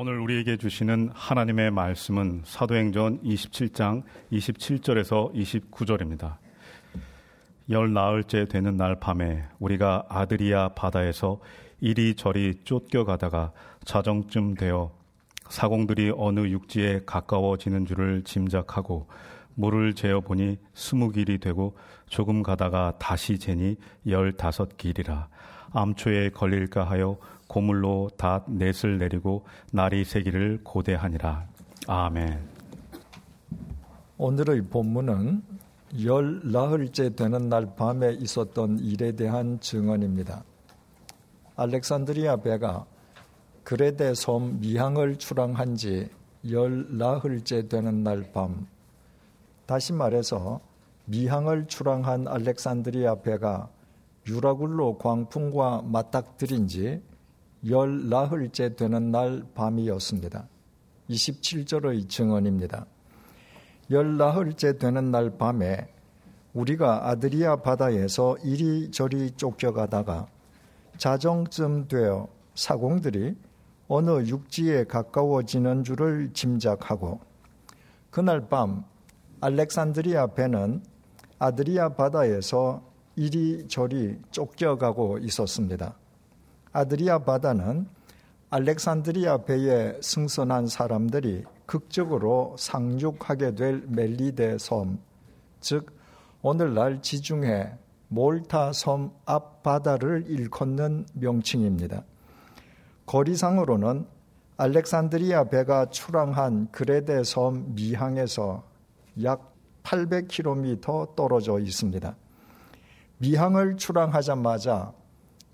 오늘 우리에게 주시는 하나님의 말씀은 사도행전 27장 27절에서 29절입니다. 열 나흘째 되는 날 밤에 우리가 아드리아 바다에서 이리저리 쫓겨가다가 자정쯤 되어 사공들이 어느 육지에 가까워지는 줄을 짐작하고 물을 재어 보니 스무 길이 되고 조금 가다가 다시 재니 열다섯 길이라 암초에 걸릴까 하여 고물로 다 넷을 내리고 날이 새기를 고대하니라. 아멘. 오늘의 본문은 열 나흘째 되는 날 밤에 있었던 일에 대한 증언입니다. 알렉산드리아 배가 그레데 섬 미항을 출항한 지 열 나흘째 되는 날 밤, 다시 말해서 미항을 출항한 알렉산드리아 배가 유라굴로 광풍과 맞닥뜨린 지 열 나흘째 되는 날 밤이었습니다. 27절의 증언입니다. 열 나흘째 되는 날 밤에 우리가 아드리아 바다에서 이리저리 쫓겨가다가 자정쯤 되어 사공들이 어느 육지에 가까워지는 줄을 짐작하고 그날 밤 알렉산드리아 배는 아드리아 바다에서 이리저리 쫓겨가고 있었습니다. 아드리아 바다는 알렉산드리아 배에 승선한 사람들이 극적으로 상륙하게 될 멜리데 섬, 즉 오늘날 지중해 몰타 섬 앞바다를 일컫는 명칭입니다. 거리상으로는 알렉산드리아 배가 출항한 그레데 섬 미항에서 약 800km 떨어져 있습니다. 미항을 출항하자마자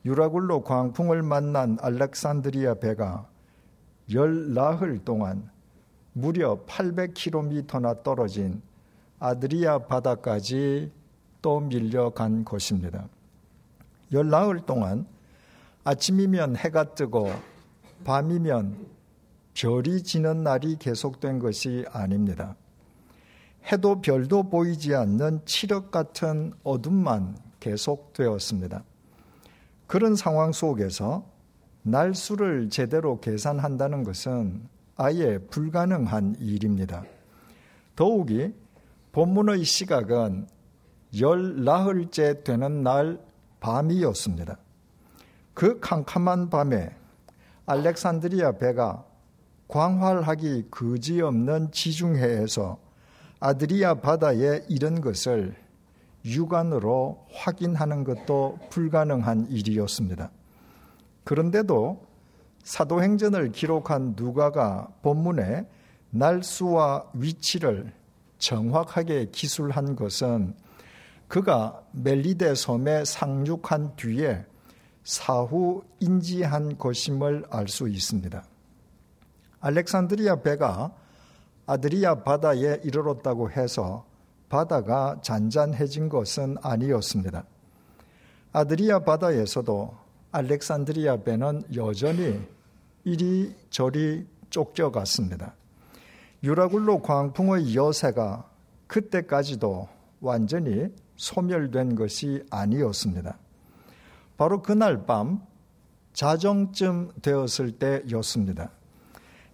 유라굴로 광풍을 만난 알렉산드리아 배가 열 나흘 동안 무려 800km나 떨어진 아드리아 바다까지 또 밀려간 것입니다. 열 나흘 동안 아침이면 해가 뜨고 밤이면 별이 지는 날이 계속된 것이 아닙니다. 해도 별도 보이지 않는 칠흑 같은 어둠만 계속되었습니다. 그런 상황 속에서 날수를 제대로 계산한다는 것은 아예 불가능한 일입니다. 더욱이 본문의 시각은 열 나흘째 되는 날 밤이었습니다. 그 캄캄한 밤에 알렉산드리아 배가 광활하기 그지없는 지중해에서 아드리아 바다에 이른 것을 육안으로 확인하는 것도 불가능한 일이었습니다. 그런데도 사도행전을 기록한 누가가 본문에 날수와 위치를 정확하게 기술한 것은 그가 멜리데 섬에 상륙한 뒤에 사후 인지한 것임을 알 수 있습니다. 알렉산드리아 배가 아드리아 바다에 이르렀다고 해서 바다가 잔잔해진 것은 아니었습니다. 아드리아 바다에서도 알렉산드리아 배는 여전히 이리저리 쫓겨갔습니다. 유라굴로 광풍의 여세가 그때까지도 완전히 소멸된 것이 아니었습니다. 바로 그날 밤 자정쯤 되었을 때였습니다.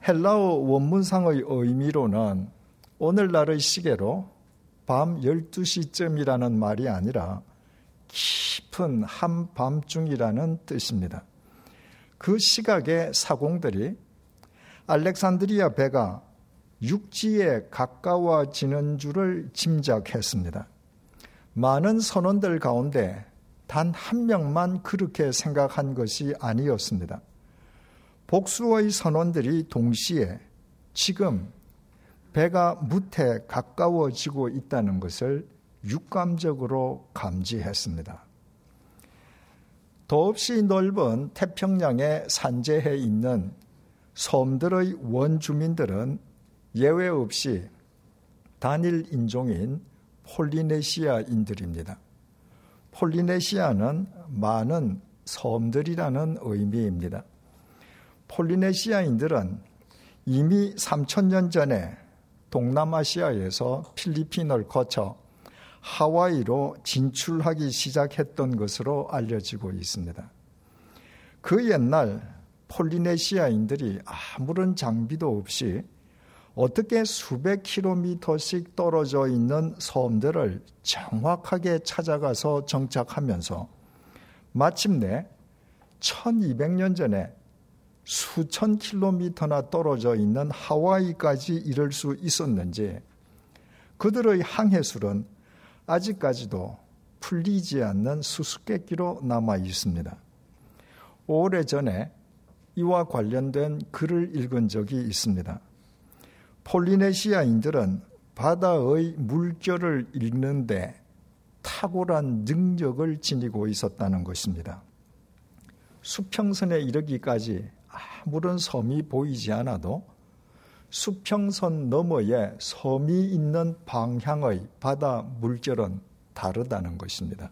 헬라어 원문상의 의미로는 오늘날의 시계로 밤 12시쯤이라는 말이 아니라 깊은 한밤중이라는 뜻입니다. 그 시각의 사공들이 알렉산드리아 배가 육지에 가까워지는 줄을 짐작했습니다. 많은 선원들 가운데 단 한 명만 그렇게 생각한 것이 아니었습니다. 복수의 선원들이 동시에 지금 배가 무태 가까워지고 있다는 것을 육감적으로 감지했습니다. 더없이 넓은 태평양의 산재해 있는 섬들의 원주민들은 예외 없이 단일 인종인 폴리네시아인들입니다. 폴리네시아는 많은 섬들이라는 의미입니다. 폴리네시아인들은 이미 3천년 전에 동남아시아에서 필리핀을 거쳐 하와이로 진출하기 시작했던 것으로 알려지고 있습니다. 그 옛날 폴리네시아인들이 아무런 장비도 없이 어떻게 수백 킬로미터씩 떨어져 있는 섬들을 정확하게 찾아가서 정착하면서 마침내 1200년 전에 수천 킬로미터나 떨어져 있는 하와이까지 이를 수 있었는지 그들의 항해술은 아직까지도 풀리지 않는 수수께끼로 남아 있습니다. 오래전에 이와 관련된 글을 읽은 적이 있습니다. 폴리네시아인들은 바다의 물결을 읽는데 탁월한 능력을 지니고 있었다는 것입니다. 수평선에 이르기까지 아무런 섬이 보이지 않아도 수평선 너머에 섬이 있는 방향의 바다 물결은 다르다는 것입니다.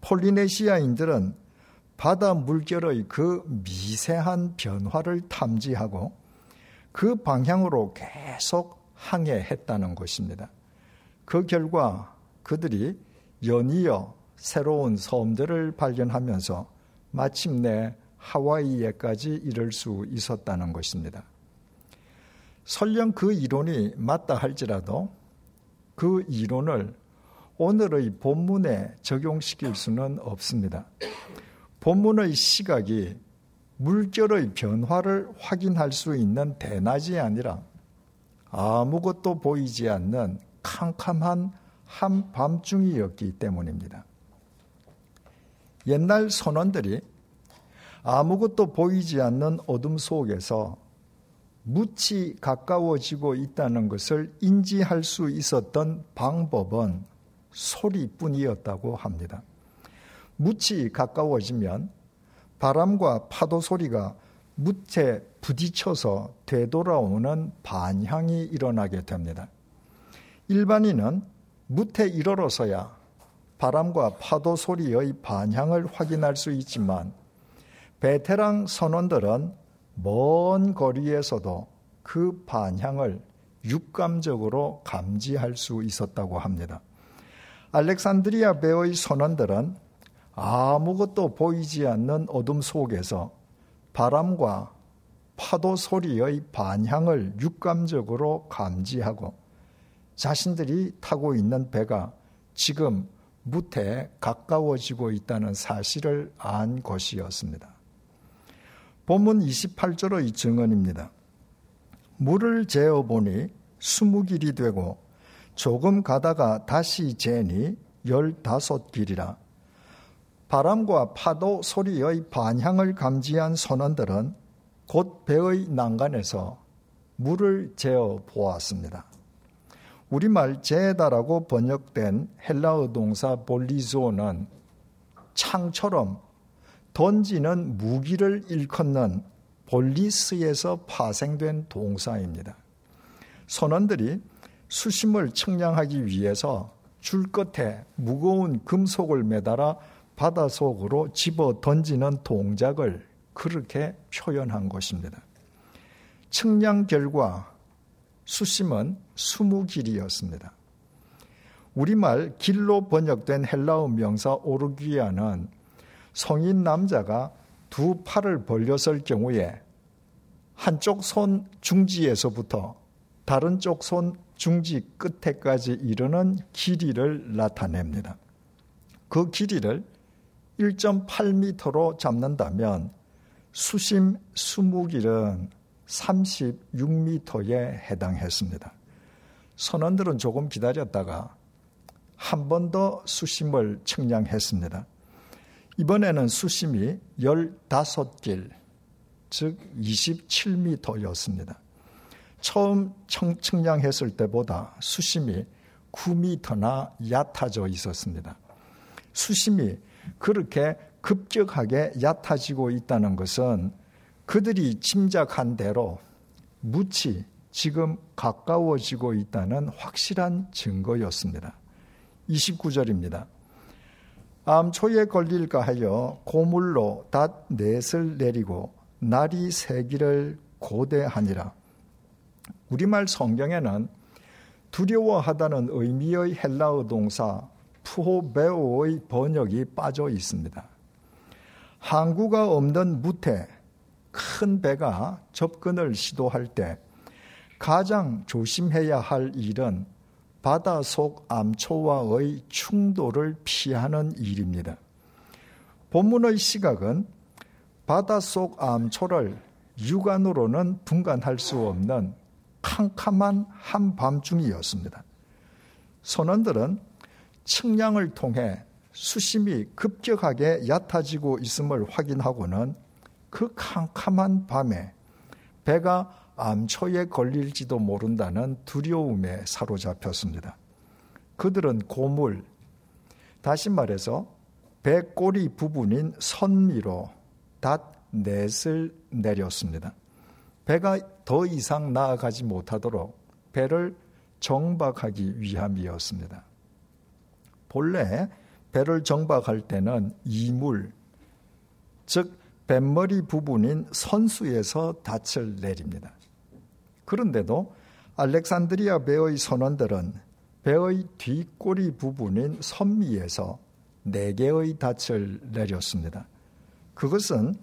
폴리네시아인들은 바다 물결의 그 미세한 변화를 탐지하고 그 방향으로 계속 항해했다는 것입니다. 그 결과 그들이 연이어 새로운 섬들을 발견하면서 마침내 하와이에까지 이를 수 있었다는 것입니다. 설령 그 이론이 맞다 할지라도 그 이론을 오늘의 본문에 적용시킬 수는 없습니다. 본문의 시각이 물결의 변화를 확인할 수 있는 대낮이 아니라 아무것도 보이지 않는 캄캄한 한밤중이었기 때문입니다. 옛날 선원들이 아무것도 보이지 않는 어둠 속에서 묻이 가까워지고 있다는 것을 인지할 수 있었던 방법은 소리뿐이었다고 합니다. 묻이 가까워지면 바람과 파도 소리가 묻에 부딪혀서 되돌아오는 반향이 일어나게 됩니다. 일반인은 묻에 이르러서야 바람과 파도 소리의 반향을 확인할 수 있지만 베테랑 선원들은 먼 거리에서도 그 반향을 육감적으로 감지할 수 있었다고 합니다. 알렉산드리아 배의 선원들은 아무것도 보이지 않는 어둠 속에서 바람과 파도 소리의 반향을 육감적으로 감지하고 자신들이 타고 있는 배가 지금 무태 가까워지고 있다는 사실을 안 것이었습니다. 본문 28절의 증언입니다. 물을 재어 보니 20길이 되고 조금 가다가 다시 재니 15길이라 바람과 파도 소리의 반향을 감지한 선원들은 곧 배의 난간에서 물을 재어 보았습니다. 우리말 재다라고 번역된 헬라어 동사 볼리조는 창처럼 던지는 무기를 일컫는 볼리스에서 파생된 동사입니다. 선원들이 수심을 측량하기 위해서 줄 끝에 무거운 금속을 매달아 바다 속으로 집어 던지는 동작을 그렇게 표현한 것입니다. 측량 결과 수심은 20길이었습니다. 우리말 길로 번역된 헬라어 명사 오르기아는 성인 남자가 두 팔을 벌렸을 경우에 한쪽 손 중지에서부터 다른 쪽 손 중지 끝에까지 이르는 길이를 나타냅니다. 그 길이를 1.8m로 잡는다면 수심 20길은 36m에 해당했습니다. 선원들은 조금 기다렸다가 한 번 더 수심을 측량했습니다. 이번에는 수심이 15길, 즉 27m였습니다. 처음 측량했을 때보다 수심이 9m나 얕아져 있었습니다. 수심이 그렇게 급격하게 얕아지고 있다는 것은 그들이 짐작한 대로 무치 지금 가까워지고 있다는 확실한 증거였습니다. 29절입니다. 암초에 걸릴까 하여 고물로 닷 넷을 내리고 날이 새기를 고대하니라. 우리말 성경에는 두려워하다는 의미의 헬라어 동사 푸호베오의 번역이 빠져 있습니다. 항구가 없는 무태, 큰 배가 접근을 시도할 때 가장 조심해야 할 일은 바다 속 암초와의 충돌을 피하는 일입니다. 본문의 시각은 바다 속 암초를 육안으로는 분간할 수 없는 캄캄한 한밤중이었습니다. 선원들은 측량을 통해 수심이 급격하게 얕아지고 있음을 확인하고는 그 캄캄한 밤에 배가 암초에 걸릴지도 모른다는 두려움에 사로잡혔습니다. 그들은 고물, 다시 말해서 배꼬리 부분인 선미로 닷 넷을 내렸습니다. 배가 더 이상 나아가지 못하도록 배를 정박하기 위함이었습니다. 본래 배를 정박할 때는 이물, 즉 뱃머리 부분인 선수에서 닻을 내립니다. 그런데도 알렉산드리아 배의 선원들은 배의 뒷꼬리 부분인 선미에서 네 개의 닻을 내렸습니다. 그것은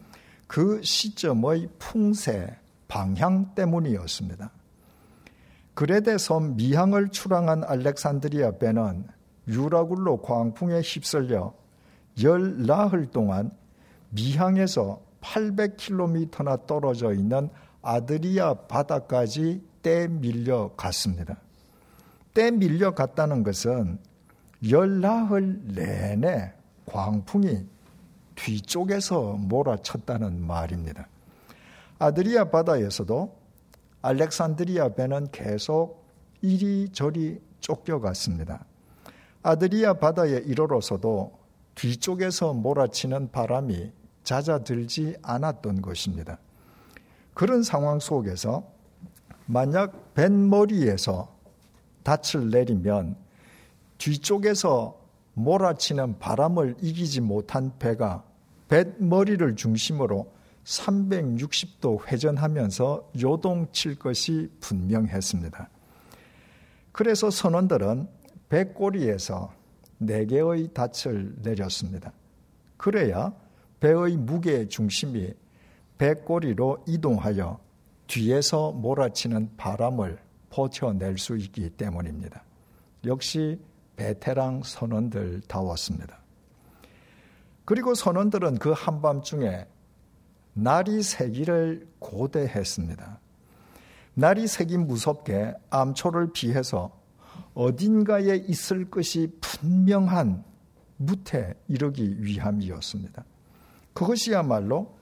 그 시점의 풍세, 방향 때문이었습니다. 그레데 섬 미항을 출항한 알렉산드리아 배는 유라굴로 광풍에 휩쓸려 열 나흘 동안 미항에서 800km나 떨어져 있는 아드리아 바다까지 떼밀려 갔습니다. 떼밀려 갔다는 것은 열 나흘 내내 광풍이 뒤쪽에서 몰아쳤다는 말입니다. 아드리아 바다에서도 알렉산드리아 배는 계속 이리저리 쫓겨갔습니다. 아드리아 바다에 이르러서도 뒤쪽에서 몰아치는 바람이 잦아들지 않았던 것입니다. 그런 상황 속에서 만약 뱃머리에서 닻을 내리면 뒤쪽에서 몰아치는 바람을 이기지 못한 배가 뱃머리를 중심으로 360도 회전하면서 요동칠 것이 분명했습니다. 그래서 선원들은 배꼬리에서 네 개의 닻을 내렸습니다. 그래야 배의 무게 중심이 배꼬리로 이동하여 뒤에서 몰아치는 바람을 버텨낼 수 있기 때문입니다. 역시 베테랑 선원들다웠습니다. 그리고 선원들은 그 한밤중에 날이 새기를 고대했습니다. 날이 새기 무섭게 암초를 피해서 어딘가에 있을 것이 분명한 무태 이르기 위함이었습니다. 그것이야말로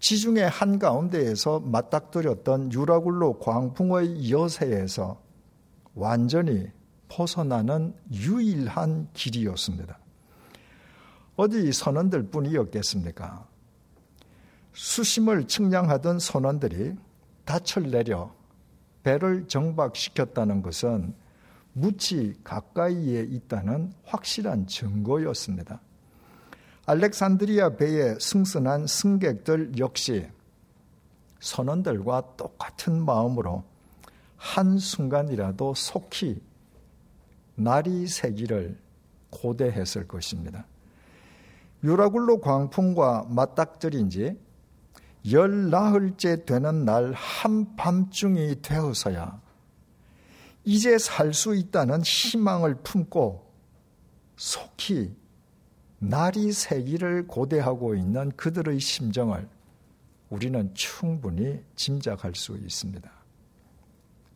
지중해 한가운데에서 맞닥뜨렸던 유라굴로 광풍의 여세에서 완전히 벗어나는 유일한 길이었습니다. 어디 선원들 뿐이었겠습니까? 수심을 측량하던 선원들이 닻을 내려 배를 정박시켰다는 것은 무치 가까이에 있다는 확실한 증거였습니다. 알렉산드리아 배에 승선한 승객들 역시 선원들과 똑같은 마음으로 한순간이라도 속히 날이 새기를 고대했을 것입니다. 유라굴로 광풍과 맞닥뜨린 지 열나흘째 되는 날 한밤중이 되어서야 이제 살 수 있다는 희망을 품고 속히 날이 새기를 고대하고 있는 그들의 심정을 우리는 충분히 짐작할 수 있습니다.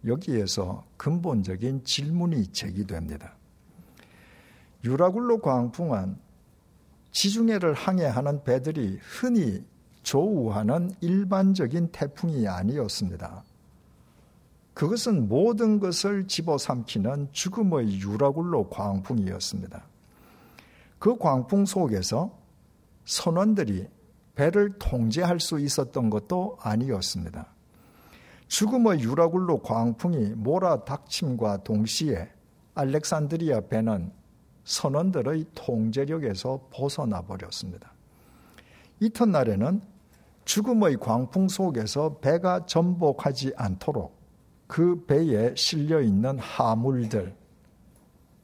여기에서 근본적인 질문이 제기됩니다. 유라굴로 광풍은 지중해를 항해하는 배들이 흔히 조우하는 일반적인 태풍이 아니었습니다. 그것은 모든 것을 집어삼키는 죽음의 유라굴로 광풍이었습니다. 그 광풍 속에서 선원들이 배를 통제할 수 있었던 것도 아니었습니다. 죽음의 유라굴로 광풍이 몰아닥침과 동시에 알렉산드리아 배는 선원들의 통제력에서 벗어나 버렸습니다. 이튿날에는 죽음의 광풍 속에서 배가 전복하지 않도록 그 배에 실려 있는 하물들,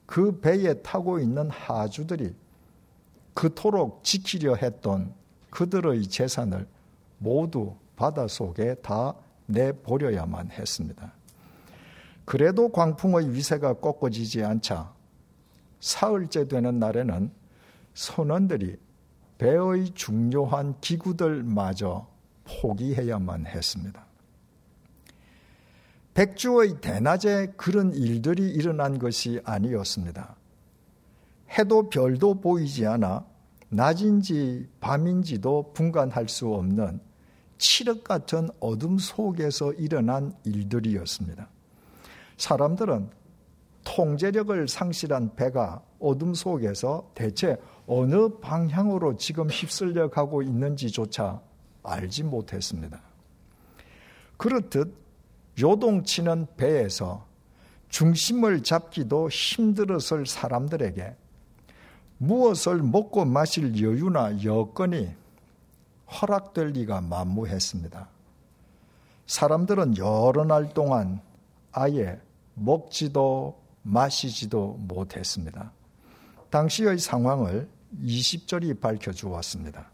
그 배에 타고 있는 하주들이 그토록 지키려 했던 그들의 재산을 모두 바다 속에 다 내버려야만 했습니다. 그래도 광풍의 위세가 꺾어지지 않자 사흘째 되는 날에는 선원들이 배의 중요한 기구들마저 포기해야만 했습니다. 백주의 대낮에 그런 일들이 일어난 것이 아니었습니다. 해도 별도 보이지 않아 낮인지 밤인지도 분간할 수 없는 칠흑 같은 어둠 속에서 일어난 일들이었습니다. 사람들은 통제력을 상실한 배가 어둠 속에서 대체 어느 방향으로 지금 휩쓸려 가고 있는지조차 알지 못했습니다. 그렇듯 요동치는 배에서 중심을 잡기도 힘들었을 사람들에게 무엇을 먹고 마실 여유나 여건이 허락될 리가 만무했습니다. 사람들은 여러 날 동안 아예 먹지도 마시지도 못했습니다. 당시의 상황을 20절이 밝혀주었습니다.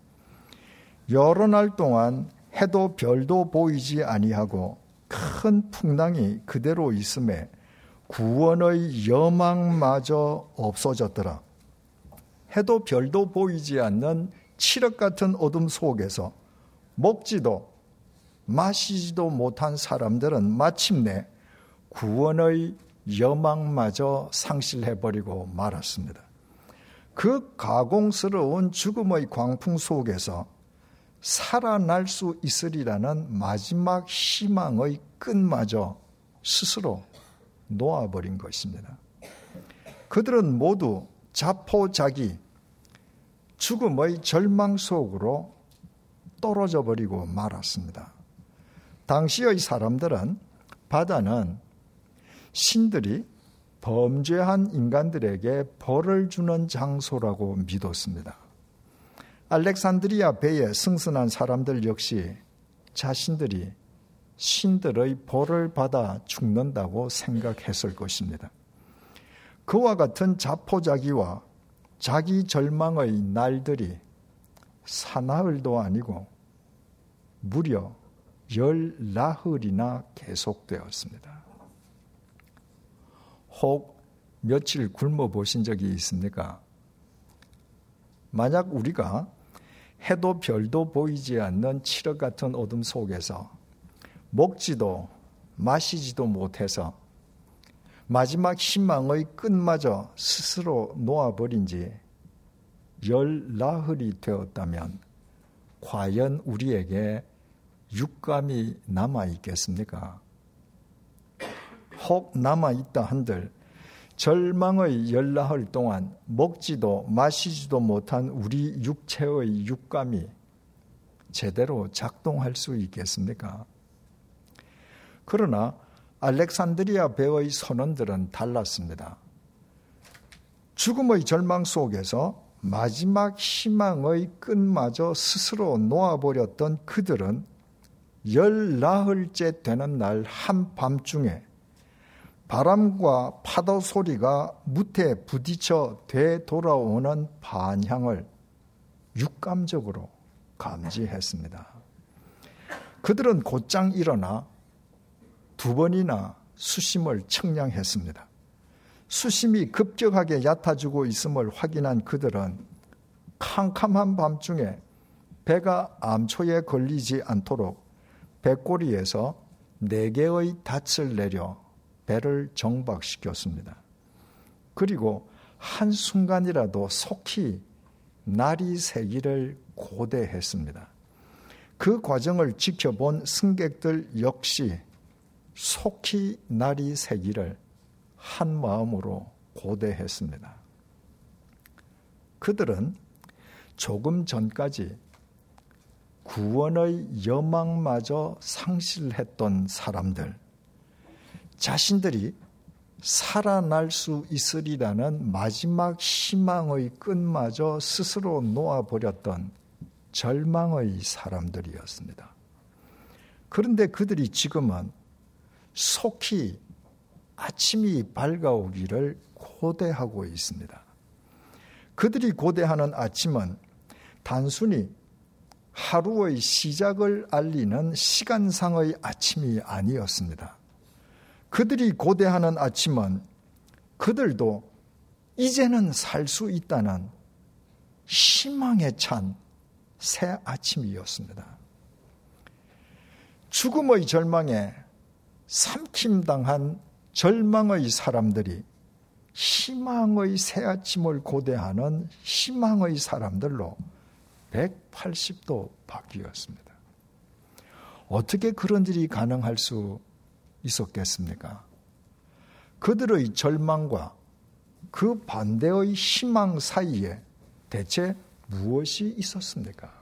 여러 날 동안 해도 별도 보이지 아니하고 큰 풍랑이 그대로 있음에 구원의 여망마저 없어졌더라. 해도 별도 보이지 않는 칠흑 같은 어둠 속에서 먹지도 마시지도 못한 사람들은 마침내 구원의 여망마저 상실해버리고 말았습니다. 그 가공스러운 죽음의 광풍 속에서 살아날 수 있으리라는 마지막 희망의 끈마저 스스로 놓아버린 것입니다. 그들은 모두 자포자기 죽음의 절망 속으로 떨어져 버리고 말았습니다. 당시의 사람들은 바다는 신들이 범죄한 인간들에게 벌을 주는 장소라고 믿었습니다. 알렉산드리아 배에 승선한 사람들 역시 자신들이 신들의 벌을 받아 죽는다고 생각했을 것입니다. 그와 같은 자포자기와 자기 절망의 날들이 사나흘도 아니고 무려 열 나흘이나 계속되었습니다. 혹 며칠 굶어 보신 적이 있습니까? 만약 우리가 해도 별도 보이지 않는 칠흑 같은 어둠 속에서 먹지도 마시지도 못해서 마지막 희망의 끝마저 스스로 놓아버린 지 열 나흘이 되었다면 과연 우리에게 육감이 남아 있겠습니까? 혹 남아 있다 한들 절망의 열 나흘 동안 먹지도 마시지도 못한 우리 육체의 육감이 제대로 작동할 수 있겠습니까? 그러나 알렉산드리아 배의 선원들은 달랐습니다. 죽음의 절망 속에서 마지막 희망의 끝마저 스스로 놓아버렸던 그들은 열 나흘째 되는 날 한밤중에 바람과 파도 소리가 무태 부딪혀 되돌아오는 반향을 육감적으로 감지했습니다. 그들은 곧장 일어나 두 번이나 수심을 측량했습니다. 수심이 급격하게 얕아지고 있음을 확인한 그들은 캄캄한 밤중에 배가 암초에 걸리지 않도록 배꼬리에서 네 개의 닻을 내려 배를 정박시켰습니다. 그리고 한순간이라도 속히 날이 새기를 고대했습니다. 그 과정을 지켜본 승객들 역시 속히 날이 새기를 한 마음으로 고대했습니다. 그들은 조금 전까지 구원의 여망마저 상실했던 사람들, 자신들이 살아날 수 있으리라는 마지막 희망의 끈마저 스스로 놓아버렸던 절망의 사람들이었습니다. 그런데 그들이 지금은 속히 아침이 밝아오기를 고대하고 있습니다. 그들이 고대하는 아침은 단순히 하루의 시작을 알리는 시간상의 아침이 아니었습니다. 그들이 고대하는 아침은 그들도 이제는 살 수 있다는 희망에 찬 새 아침이었습니다. 죽음의 절망에 삼킴당한 절망의 사람들이 희망의 새 아침을 고대하는 희망의 사람들로 180도 바뀌었습니다. 어떻게 그런 일이 가능할 수 있었겠습니까? 그들의 절망과 그 반대의 희망 사이에 대체 무엇이 있었습니까?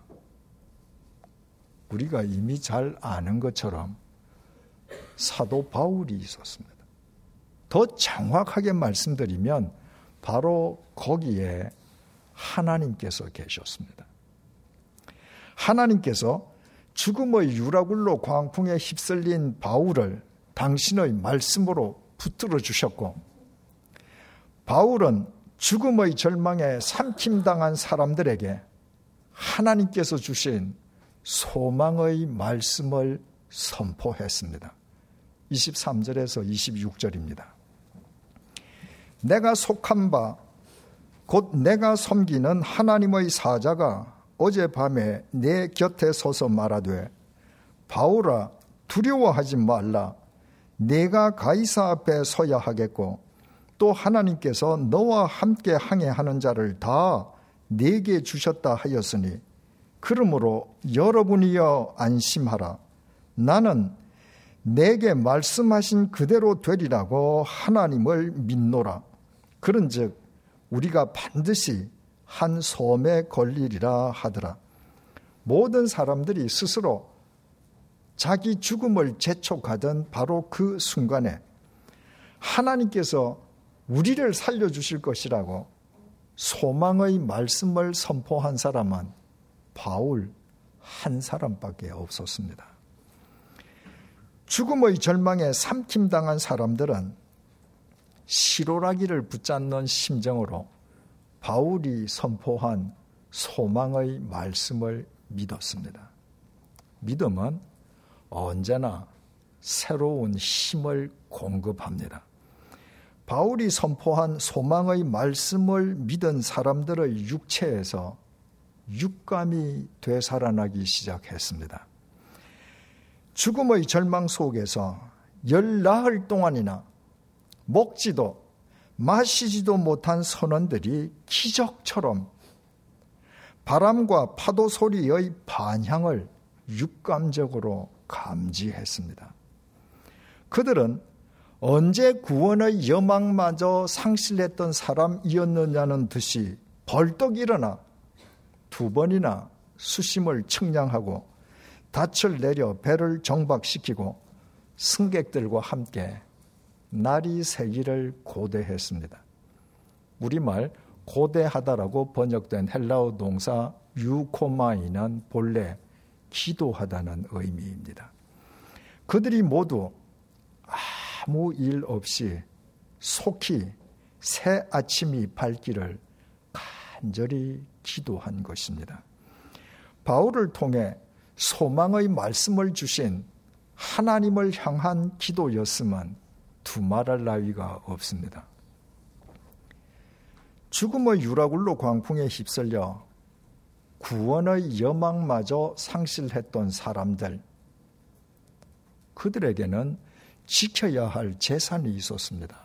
우리가 이미 잘 아는 것처럼 사도 바울이 있었습니다. 더 정확하게 말씀드리면 바로 거기에 하나님께서 계셨습니다. 하나님께서 죽음의 유라굴로 광풍에 휩쓸린 바울을 당신의 말씀으로 붙들어 주셨고 바울은 죽음의 절망에 삼킴당한 사람들에게 하나님께서 주신 소망의 말씀을 선포했습니다. 23절에서 26절입니다. 내가 속한 바, 곧 내가 섬기는 하나님의 사자가 어젯밤에 내 곁에 서서 말하되, 바울아, 두려워하지 말라. 내가 가이사 앞에 서야 하겠고, 또 하나님께서 너와 함께 항해하는 자를 다 내게 주셨다 하였으니, 그러므로 여러분이여 안심하라. 나는 내게 말씀하신 그대로 되리라고 하나님을 믿노라. 그런즉 우리가 반드시 한 섬에 걸리리라 하더라. 모든 사람들이 스스로 자기 죽음을 재촉하던 바로 그 순간에 하나님께서 우리를 살려주실 것이라고 소망의 말씀을 선포한 사람은 바울 한 사람밖에 없었습니다. 죽음의 절망에 삼킴당한 사람들은 시로라기를 붙잡는 심정으로 바울이 선포한 소망의 말씀을 믿었습니다. 믿음은 언제나 새로운 힘을 공급합니다. 바울이 선포한 소망의 말씀을 믿은 사람들의 육체에서 육감이 되살아나기 시작했습니다. 죽음의 절망 속에서 열나흘 동안이나 먹지도 마시지도 못한 선원들이 기적처럼 바람과 파도 소리의 반향을 육감적으로 감지했습니다. 그들은 언제 구원의 여망마저 상실했던 사람이었느냐는 듯이 벌떡 일어나 두 번이나 수심을 측량하고 닻을 내려 배를 정박시키고 승객들과 함께 날이 새기를 고대했습니다. 우리말 고대하다라고 번역된 헬라어 동사 유코마이는 본래 기도하다는 의미입니다. 그들이 모두 아무 일 없이 속히 새 아침이 밝기를 간절히 기도한 것입니다. 바울을 통해 소망의 말씀을 주신 하나님을 향한 기도였으면 두말할 나위가 없습니다. 죽음의 유라굴로 광풍에 휩쓸려 구원의 여망마저 상실했던 사람들, 그들에게는 지켜야 할 재산이 있었습니다.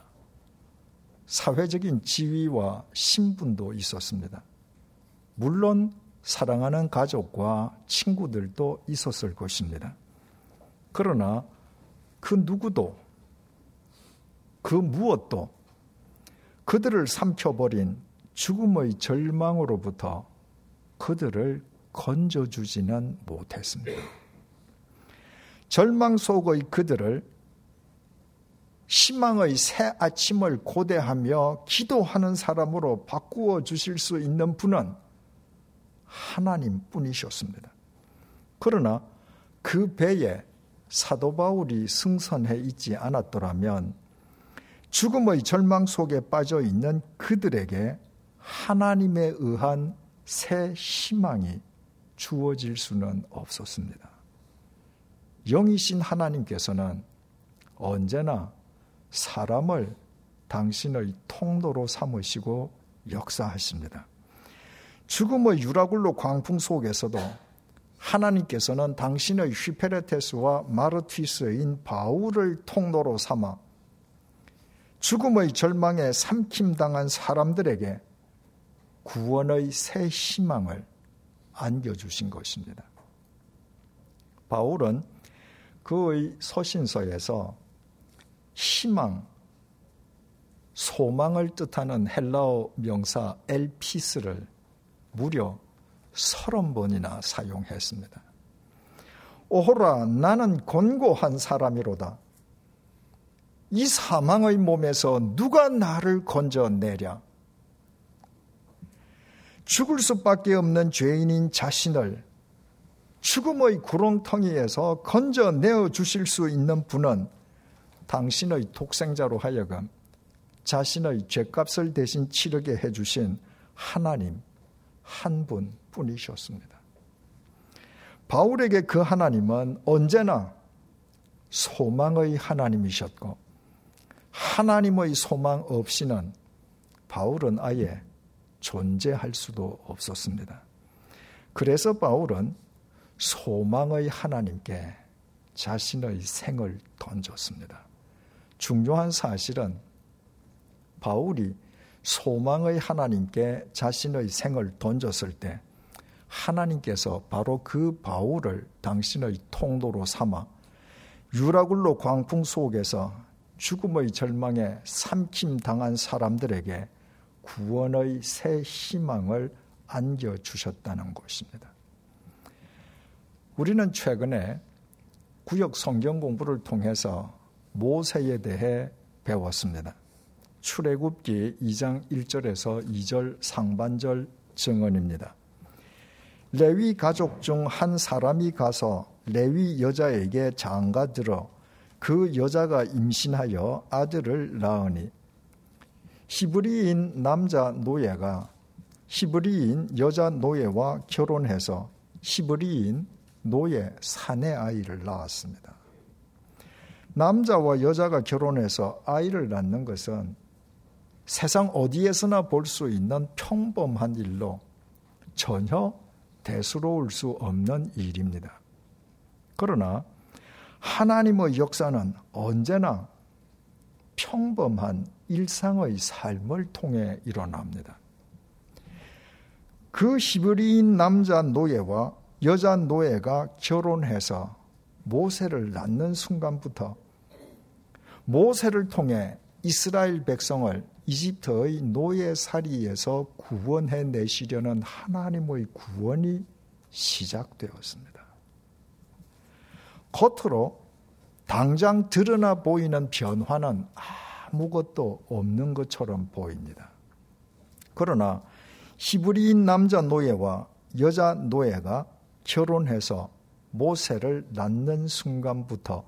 사회적인 지위와 신분도 있었습니다. 물론 사랑하는 가족과 친구들도 있었을 것입니다. 그러나 그 누구도 그 무엇도 그들을 삼켜버린 죽음의 절망으로부터 그들을 건져주지는 못했습니다. 절망 속의 그들을 희망의 새 아침을 고대하며 기도하는 사람으로 바꾸어 주실 수 있는 분은 하나님 뿐이셨습니다. 그러나 그 배에 사도 바울이 승선해 있지 않았더라면 죽음의 절망 속에 빠져 있는 그들에게 하나님에 의한 새 희망이 주어질 수는 없었습니다. 영이신 하나님께서는 언제나 사람을 당신의 통로로 삼으시고 역사하십니다. 죽음의 유라굴로 광풍 속에서도 하나님께서는 당신의 휘페레테스와 마르티스인 바울을 통로로 삼아 죽음의 절망에 삼킴당한 사람들에게 구원의 새 희망을 안겨주신 것입니다. 바울은 그의 서신서에서 희망, 소망을 뜻하는 헬라어 명사 엘피스를 무려 서른 번이나 사용했습니다. 오호라 나는 곤고한 사람이로다. 이 사망의 몸에서 누가 나를 건져내랴? 죽을 수밖에 없는 죄인인 자신을 죽음의 구렁텅이에서 건져내어 주실 수 있는 분은 당신의 독생자로 하여금 자신의 죄값을 대신 치르게 해주신 하나님 한 분뿐이셨습니다. 바울에게 그 하나님은 언제나 소망의 하나님이셨고 하나님의 소망 없이는 바울은 아예 존재할 수도 없었습니다. 그래서 바울은 소망의 하나님께 자신의 생을 던졌습니다. 중요한 사실은 바울이 소망의 하나님께 자신의 생을 던졌을 때 하나님께서 바로 그 바울을 당신의 통로로 삼아 유라굴로 광풍 속에서 죽음의 절망에 삼킴 당한 사람들에게 구원의 새 희망을 안겨 주셨다는 것입니다. 우리는 최근에 구역 성경 공부를 통해서 모세에 대해 배웠습니다. 출애굽기 2장 1절에서 2절 상반절 증언입니다. 레위 가족 중 한 사람이 가서 레위 여자에게 장가 들어 그 여자가 임신하여 아들을 낳으니 히브리인 남자 노예가 히브리인 여자 노예와 결혼해서 히브리인 노예 사내 아이를 낳았습니다. 남자와 여자가 결혼해서 아이를 낳는 것은 세상 어디에서나 볼 수 있는 평범한 일로 전혀 대수로울 수 없는 일입니다. 그러나 하나님의 역사는 언제나 평범한 일상의 삶을 통해 일어납니다. 그 히브리인 남자 노예와 여자 노예가 결혼해서 모세를 낳는 순간부터 모세를 통해 이스라엘 백성을 이집트의 노예살이에서 구원해 내시려는 하나님의 구원이 시작되었습니다. 겉으로 당장 드러나 보이는 변화는 아무것도 없는 것처럼 보입니다. 그러나 히브리인 남자 노예와 여자 노예가 결혼해서 모세를 낳는 순간부터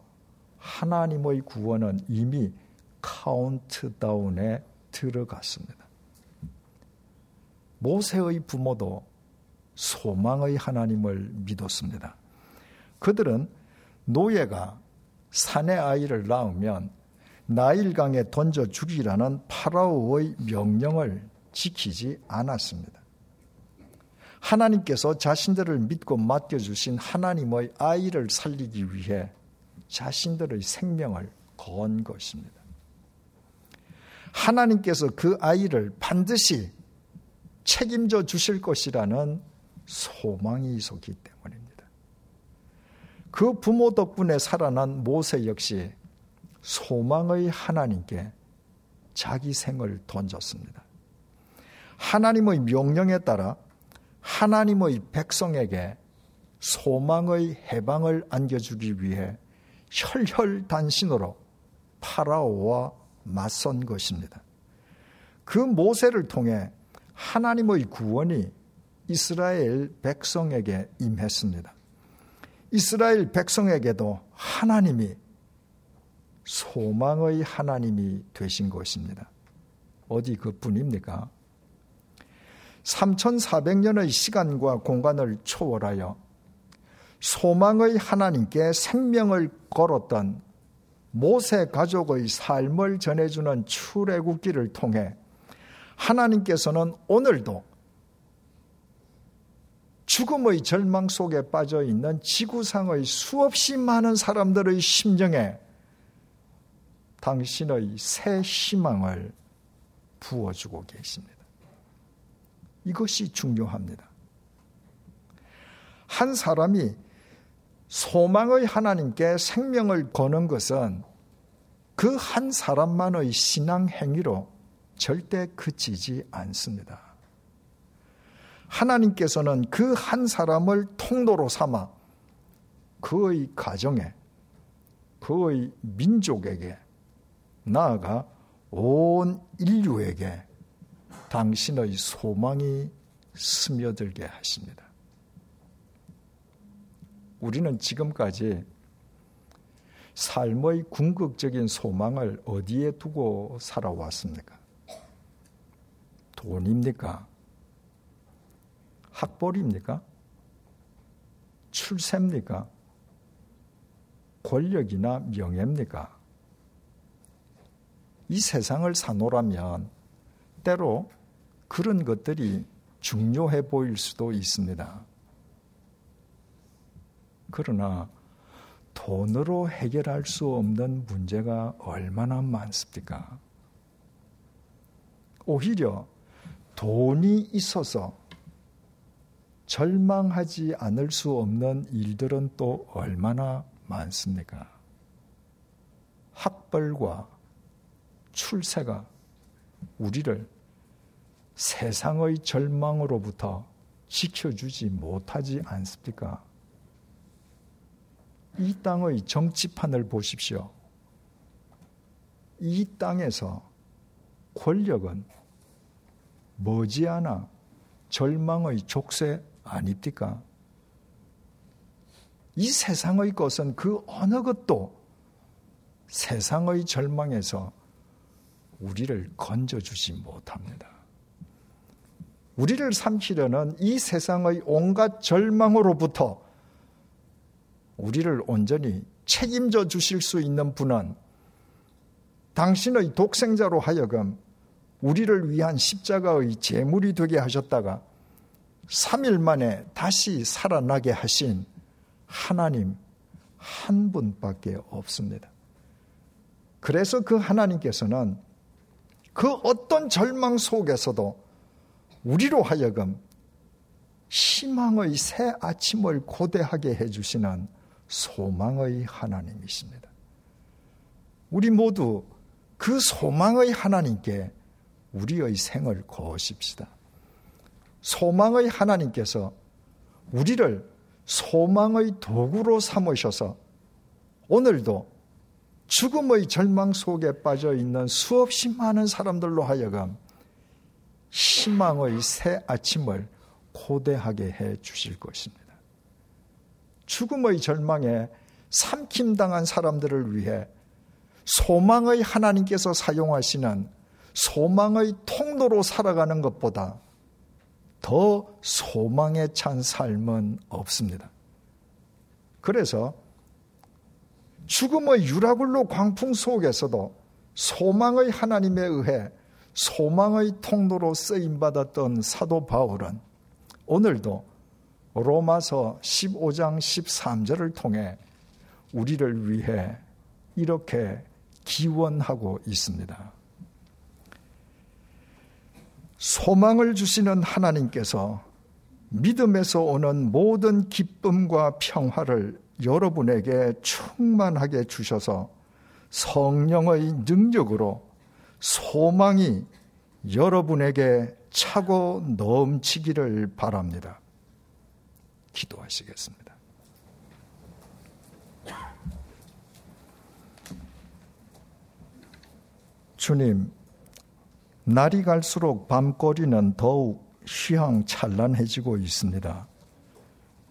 하나님의 구원은 이미 카운트다운에 들어갔습니다. 모세의 부모도 소망의 하나님을 믿었습니다. 그들은 노예가 사내 아이를 낳으면 나일강에 던져 죽이라는 파라오의 명령을 지키지 않았습니다. 하나님께서 자신들을 믿고 맡겨주신 하나님의 아이를 살리기 위해 자신들의 생명을 건 것입니다. 하나님께서 그 아이를 반드시 책임져 주실 것이라는 소망이 있었기 때문입니다. 그 부모 덕분에 살아난 모세 역시 소망의 하나님께 자기 생을 던졌습니다. 하나님의 명령에 따라 하나님의 백성에게 소망의 해방을 안겨주기 위해 혈혈단신으로 파라오와 맞선 것입니다. 그 모세를 통해 하나님의 구원이 이스라엘 백성에게 임했습니다. 이스라엘 백성에게도 하나님이 소망의 하나님이 되신 것입니다. 어디 그뿐입니까? 3400년의 시간과 공간을 초월하여 소망의 하나님께 생명을 걸었던 모세 가족의 삶을 전해주는 출애굽기를 통해 하나님께서는 오늘도 죽음의 절망 속에 빠져 있는 지구상의 수없이 많은 사람들의 심정에 당신의 새 희망을 부어주고 계십니다. 이것이 중요합니다. 한 사람이 소망의 하나님께 생명을 거는 것은 그 한 사람만의 신앙 행위로 절대 그치지 않습니다. 하나님께서는 그 한 사람을 통로로 삼아 그의 가정에, 그의 민족에게, 나아가 온 인류에게 당신의 소망이 스며들게 하십니다. 우리는 지금까지 삶의 궁극적인 소망을 어디에 두고 살아왔습니까? 돈입니까? 학벌입니까? 출세입니까? 권력이나 명예입니까? 이 세상을 사노라면 때로 그런 것들이 중요해 보일 수도 있습니다. 그러나 돈으로 해결할 수 없는 문제가 얼마나 많습니까? 오히려 돈이 있어서 절망하지 않을 수 없는 일들은 또 얼마나 많습니까? 학벌과 출세가 우리를 세상의 절망으로부터 지켜주지 못하지 않습니까? 이 땅의 정치판을 보십시오. 이 땅에서 권력은 머지않아 절망의 족쇄 아닙니까? 이 세상의 것은 그 어느 것도 세상의 절망에서 우리를 건져주지 못합니다. 우리를 삼키려는 이 세상의 온갖 절망으로부터 우리를 온전히 책임져 주실 수 있는 분은 당신의 독생자로 하여금 우리를 위한 십자가의 제물이 되게 하셨다가 3일 만에 다시 살아나게 하신 하나님 한 분밖에 없습니다. 그래서 그 하나님께서는 그 어떤 절망 속에서도 우리로 하여금 희망의 새 아침을 고대하게 해주시는 소망의 하나님이십니다. 우리 모두 그 소망의 하나님께 우리의 생을 거십시다. 소망의 하나님께서 우리를 소망의 도구로 삼으셔서 오늘도 죽음의 절망 속에 빠져 있는 수없이 많은 사람들로 하여금 희망의 새 아침을 고대하게 해 주실 것입니다. 죽음의 절망에 삼킴당한 사람들을 위해 소망의 하나님께서 사용하시는 소망의 통로로 살아가는 것보다 더 소망에 찬 삶은 없습니다. 그래서 죽음의 유라굴로 광풍 속에서도 소망의 하나님에 의해 소망의 통로로 쓰임받았던 사도 바울은 오늘도 로마서 15장 13절을 통해 우리를 위해 이렇게 기원하고 있습니다. 소망을 주시는 하나님께서 믿음에서 오는 모든 기쁨과 평화를 여러분에게 충만하게 주셔서 성령의 능력으로 소망이 여러분에게 차고 넘치기를 바랍니다. 기도하시겠습니다. 주님, 날이 갈수록 밤거리는 더욱 휘황찬란해지고 있습니다.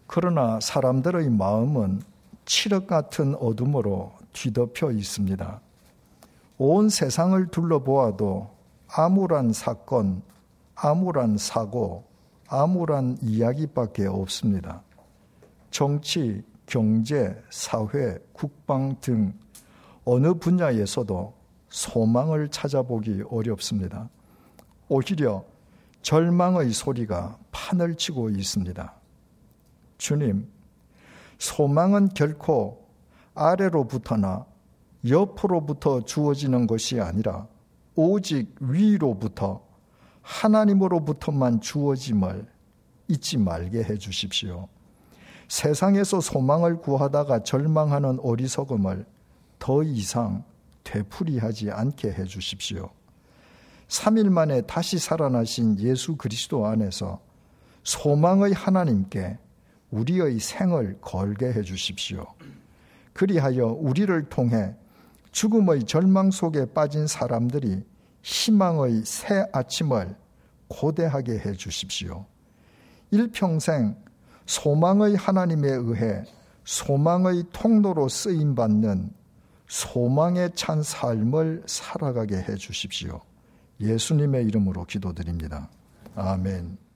그러나 사람들의 마음은 칠흑 같은 어둠으로 뒤덮여 있습니다. 온 세상을 둘러보아도 암울한 사건, 암울한 사고, 암울한 이야기밖에 없습니다. 정치, 경제, 사회, 국방 등 어느 분야에서도 소망을 찾아보기 어렵습니다. 오히려 절망의 소리가 판을 치고 있습니다. 주님, 소망은 결코 아래로부터나 옆으로부터 주어지는 것이 아니라 오직 위로부터 하나님으로부터만 주어짐을 잊지 말게 해 주십시오. 세상에서 소망을 구하다가 절망하는 어리석음을 더 이상 되풀이하지 않게 해 주십시오. 3일 만에 다시 살아나신 예수 그리스도 안에서 소망의 하나님께 우리의 생을 걸게 해 주십시오. 그리하여 우리를 통해 죽음의 절망 속에 빠진 사람들이 희망의 새 아침을 고대하게 해 주십시오. 일평생 소망의 하나님에 의해 소망의 통로로 쓰임 받는 소망에 찬 삶을 살아가게 해 주십시오. 예수님의 이름으로 기도드립니다. 아멘.